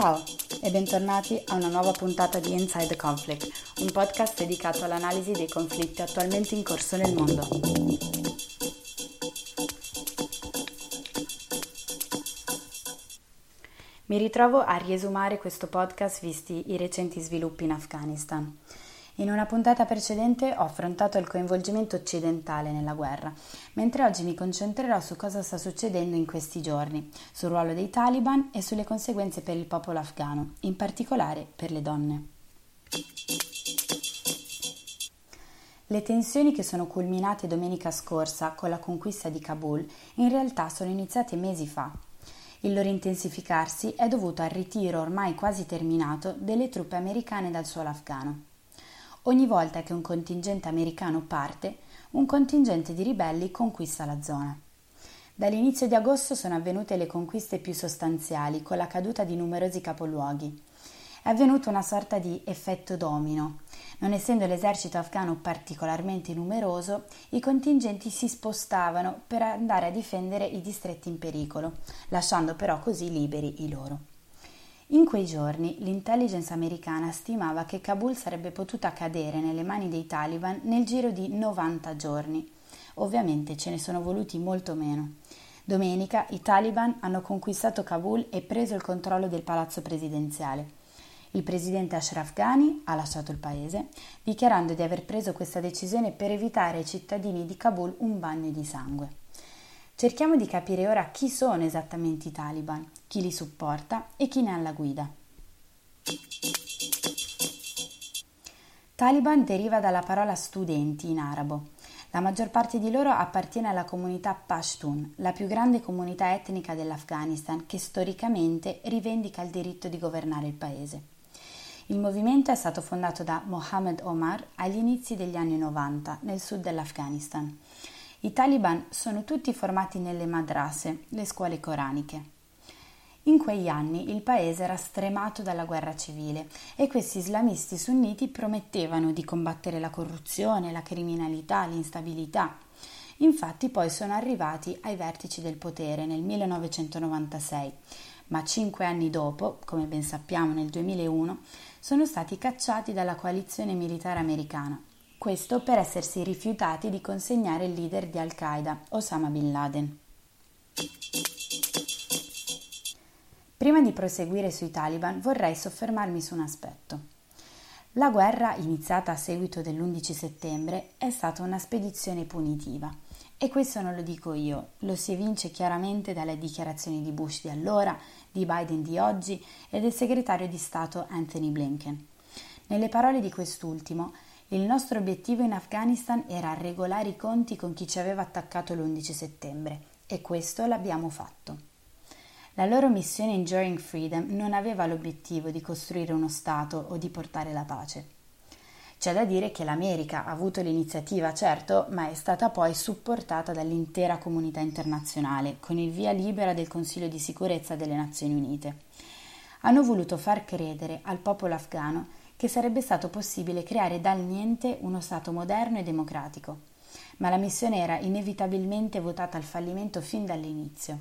Ciao e bentornati a una nuova puntata di Inside the Conflict, un podcast dedicato all'analisi dei conflitti attualmente in corso nel mondo. Mi ritrovo a riesumare questo podcast visti i recenti sviluppi in Afghanistan. In una puntata precedente ho affrontato il coinvolgimento occidentale nella guerra, mentre oggi mi concentrerò su cosa sta succedendo in questi giorni, sul ruolo dei taliban e sulle conseguenze per il popolo afghano, in particolare per le donne. Le tensioni che sono culminate domenica scorsa con la conquista di Kabul in realtà sono iniziate mesi fa. Il loro intensificarsi è dovuto al ritiro ormai quasi terminato delle truppe americane dal suolo afghano. Ogni volta che un contingente americano parte, un contingente di ribelli conquista la zona. Dall'inizio di agosto sono avvenute le conquiste più sostanziali, con la caduta di numerosi capoluoghi. È avvenuto una sorta di effetto domino. Non essendo l'esercito afghano particolarmente numeroso, i contingenti si spostavano per andare a difendere i distretti in pericolo, lasciando però così liberi i loro. In quei giorni l'intelligence americana stimava che Kabul sarebbe potuta cadere nelle mani dei taliban nel giro di 90 giorni. Ovviamente ce ne sono voluti molto meno. Domenica i taliban hanno conquistato Kabul e preso il controllo del palazzo presidenziale. Il presidente Ashraf Ghani ha lasciato il paese, dichiarando di aver preso questa decisione per evitare ai cittadini di Kabul un bagno di sangue. Cerchiamo di capire ora chi sono esattamente i taliban, chi li supporta e chi ne ha la guida. Taliban deriva dalla parola studenti in arabo. La maggior parte di loro appartiene alla comunità Pashtun, la più grande comunità etnica dell'Afghanistan che storicamente rivendica il diritto di governare il paese. Il movimento è stato fondato da Mohammed Omar agli inizi degli anni 90 nel sud dell'Afghanistan. I taliban sono tutti formati nelle madrase, le scuole coraniche. In quegli anni il paese era stremato dalla guerra civile e questi islamisti sunniti promettevano di combattere la corruzione, la criminalità, l'instabilità. Infatti poi sono arrivati ai vertici del potere nel 1996, ma cinque anni dopo, come ben sappiamo nel 2001, sono stati cacciati dalla coalizione militare americana questo per essersi rifiutati di consegnare il leader di Al-Qaeda, Osama bin Laden. Prima di proseguire sui taliban vorrei soffermarmi su un aspetto. La guerra, iniziata a seguito dell'11 settembre, è stata una spedizione punitiva. E questo non lo dico io, lo si evince chiaramente dalle dichiarazioni di Bush di allora, di Biden di oggi e del segretario di Stato Anthony Blinken. Nelle parole di quest'ultimo, il nostro obiettivo in Afghanistan era regolare i conti con chi ci aveva attaccato l'11 settembre e questo l'abbiamo fatto. La loro missione Enduring Freedom non aveva l'obiettivo di costruire uno Stato o di portare la pace. C'è da dire che l'America ha avuto l'iniziativa, certo, ma è stata poi supportata dall'intera comunità internazionale, con il via libera del Consiglio di sicurezza delle Nazioni Unite. Hanno voluto far credere al popolo afghano che sarebbe stato possibile creare dal niente uno Stato moderno e democratico, ma la missione era inevitabilmente votata al fallimento fin dall'inizio.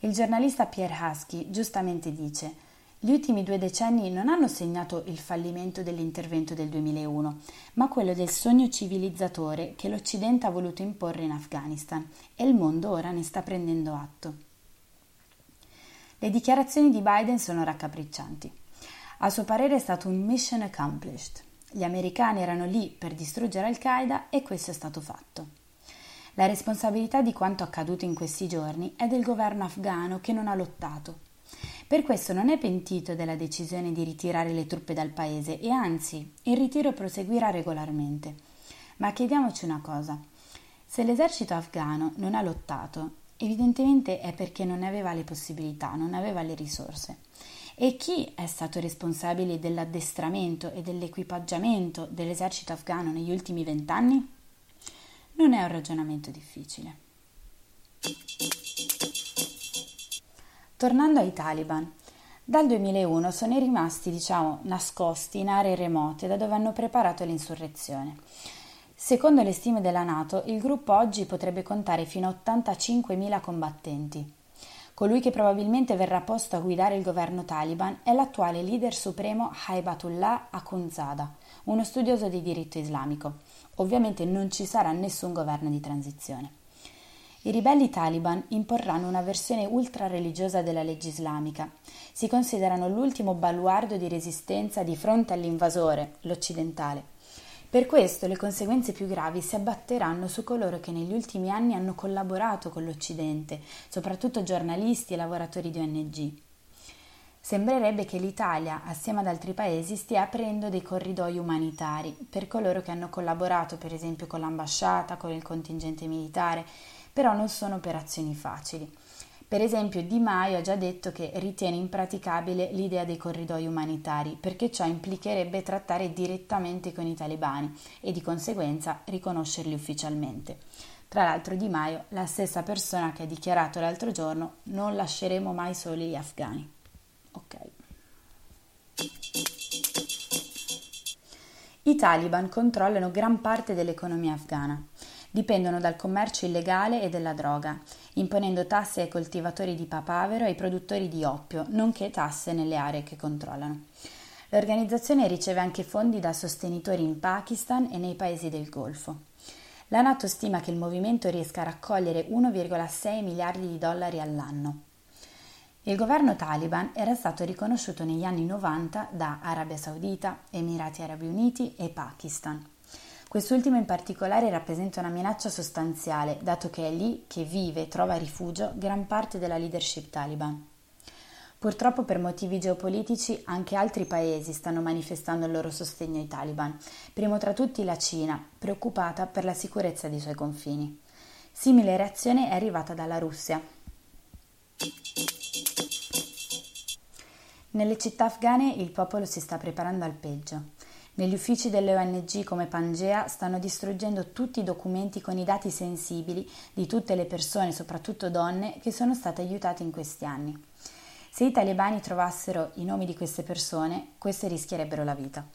Il giornalista Pierre Husky giustamente dice gli ultimi due decenni non hanno segnato il fallimento dell'intervento del 2001, ma quello del sogno civilizzatore che l'Occidente ha voluto imporre in Afghanistan e il mondo ora ne sta prendendo atto. Le dichiarazioni di Biden sono raccapriccianti. A suo parere è stato un mission accomplished. Gli americani erano lì per distruggere Al-Qaeda e questo è stato fatto. La responsabilità di quanto accaduto in questi giorni è del governo afghano che non ha lottato. Per questo non è pentito della decisione di ritirare le truppe dal paese e anzi il ritiro proseguirà regolarmente. Ma chiediamoci una cosa. Se l'esercito afghano non ha lottato, evidentemente è perché non ne aveva le possibilità, non aveva le risorse. E chi è stato responsabile dell'addestramento e dell'equipaggiamento dell'esercito afghano negli ultimi vent'anni? Non è un ragionamento difficile. Tornando ai taliban, dal 2001 sono rimasti, diciamo, nascosti in aree remote da dove hanno preparato l'insurrezione. Secondo le stime della Nato, il gruppo oggi potrebbe contare fino a 85.000 combattenti. Colui che probabilmente verrà posto a guidare il governo taliban è l'attuale leader supremo Haibatullah Akhundzada, uno studioso di diritto islamico. Ovviamente non ci sarà nessun governo di transizione. I ribelli taliban imporranno una versione ultra-religiosa della legge islamica. Si considerano l'ultimo baluardo di resistenza di fronte all'invasore, l'occidentale. Per questo le conseguenze più gravi si abbatteranno su coloro che negli ultimi anni hanno collaborato con l'Occidente, soprattutto giornalisti e lavoratori di ONG. Sembrerebbe che l'Italia, assieme ad altri paesi, stia aprendo dei corridoi umanitari per coloro che hanno collaborato, per esempio, con l'ambasciata, con il contingente militare, però non sono operazioni facili. Per esempio, Di Maio ha già detto che ritiene impraticabile l'idea dei corridoi umanitari perché ciò implicherebbe trattare direttamente con i talebani e di conseguenza riconoscerli ufficialmente. Tra l'altro Di Maio, la stessa persona che ha dichiarato l'altro giorno non lasceremo mai soli gli afghani. Ok. I taliban controllano gran parte dell'economia afghana dipendono dal commercio illegale e della droga, imponendo tasse ai coltivatori di papavero e ai produttori di oppio, nonché tasse nelle aree che controllano. L'organizzazione riceve anche fondi da sostenitori in Pakistan e nei paesi del Golfo. La Nato stima che il movimento riesca a raccogliere 1,6 miliardi di dollari all'anno. Il governo taliban era stato riconosciuto negli anni 90 da Arabia Saudita, Emirati Arabi Uniti e Pakistan. Quest'ultimo in particolare rappresenta una minaccia sostanziale, dato che è lì che vive e trova rifugio gran parte della leadership taliban. Purtroppo per motivi geopolitici anche altri paesi stanno manifestando il loro sostegno ai taliban, primo tra tutti la Cina, preoccupata per la sicurezza dei suoi confini. Simile reazione è arrivata dalla Russia. Nelle città afghane il popolo si sta preparando al peggio. Negli uffici delle ONG come Pangea stanno distruggendo tutti i documenti con i dati sensibili di tutte le persone, soprattutto donne, che sono state aiutate in questi anni. Se i talebani trovassero i nomi di queste persone, queste rischierebbero la vita.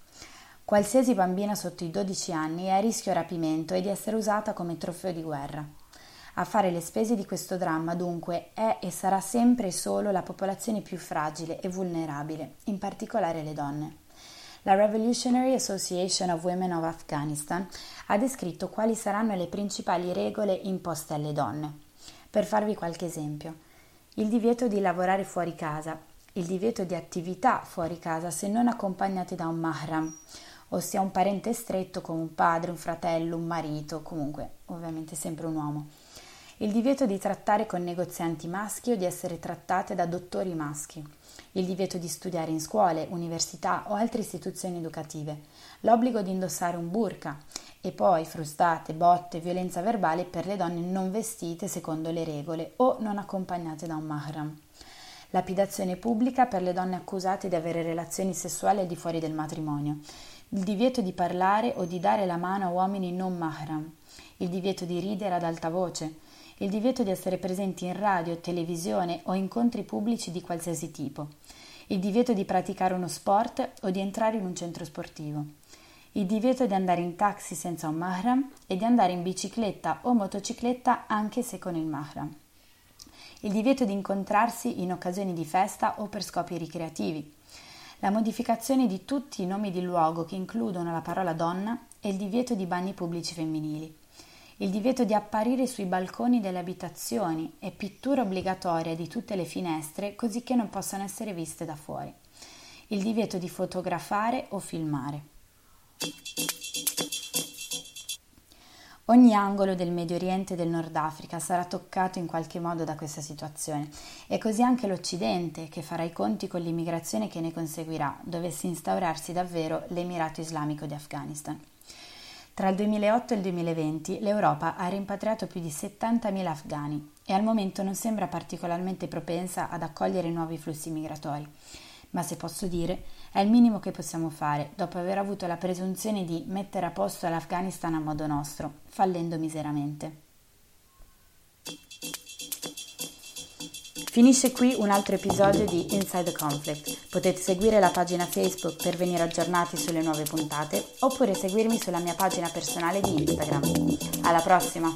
Qualsiasi bambina sotto i 12 anni è a rischio rapimento e di essere usata come trofeo di guerra. A fare le spese di questo dramma, dunque, è e sarà sempre e solo la popolazione più fragile e vulnerabile, in particolare le donne. La Revolutionary Association of Women of Afghanistan ha descritto quali saranno le principali regole imposte alle donne. Per farvi qualche esempio, il divieto di lavorare fuori casa, il divieto di attività fuori casa se non accompagnati da un mahram, ossia un parente stretto come un padre, un fratello, un marito, comunque ovviamente sempre un uomo. Il divieto di trattare con negozianti maschi o di essere trattate da dottori maschi il divieto di studiare in scuole, università o altre istituzioni educative, l'obbligo di indossare un burka e poi frustate, botte, violenza verbale per le donne non vestite secondo le regole o non accompagnate da un mahram. Lapidazione pubblica per le donne accusate di avere relazioni sessuali al di fuori del matrimonio. Il divieto di parlare o di dare la mano a uomini non mahram. Il divieto di ridere ad alta voce il divieto di essere presenti in radio, televisione o incontri pubblici di qualsiasi tipo, il divieto di praticare uno sport o di entrare in un centro sportivo, il divieto di andare in taxi senza un mahram e di andare in bicicletta o motocicletta anche se con il mahram, il divieto di incontrarsi in occasioni di festa o per scopi ricreativi, la modificazione di tutti i nomi di luogo che includono la parola donna e il divieto di bagni pubblici femminili il divieto di apparire sui balconi delle abitazioni e pittura obbligatoria di tutte le finestre così che non possano essere viste da fuori, il divieto di fotografare o filmare. Ogni angolo del Medio Oriente e del Nord Africa sarà toccato in qualche modo da questa situazione e così anche l'Occidente che farà i conti con l'immigrazione che ne conseguirà, dovesse instaurarsi davvero l'Emirato Islamico di Afghanistan. Tra il 2008 e il 2020 l'Europa ha rimpatriato più di 70.000 afghani e al momento non sembra particolarmente propensa ad accogliere nuovi flussi migratori. Ma se posso dire, è il minimo che possiamo fare dopo aver avuto la presunzione di mettere a posto l'Afghanistan a modo nostro, fallendo miseramente. Finisce qui un altro episodio di Inside the Conflict. Potete seguire la pagina Facebook per venire aggiornati sulle nuove puntate oppure seguirmi sulla mia pagina personale di Instagram. Alla prossima!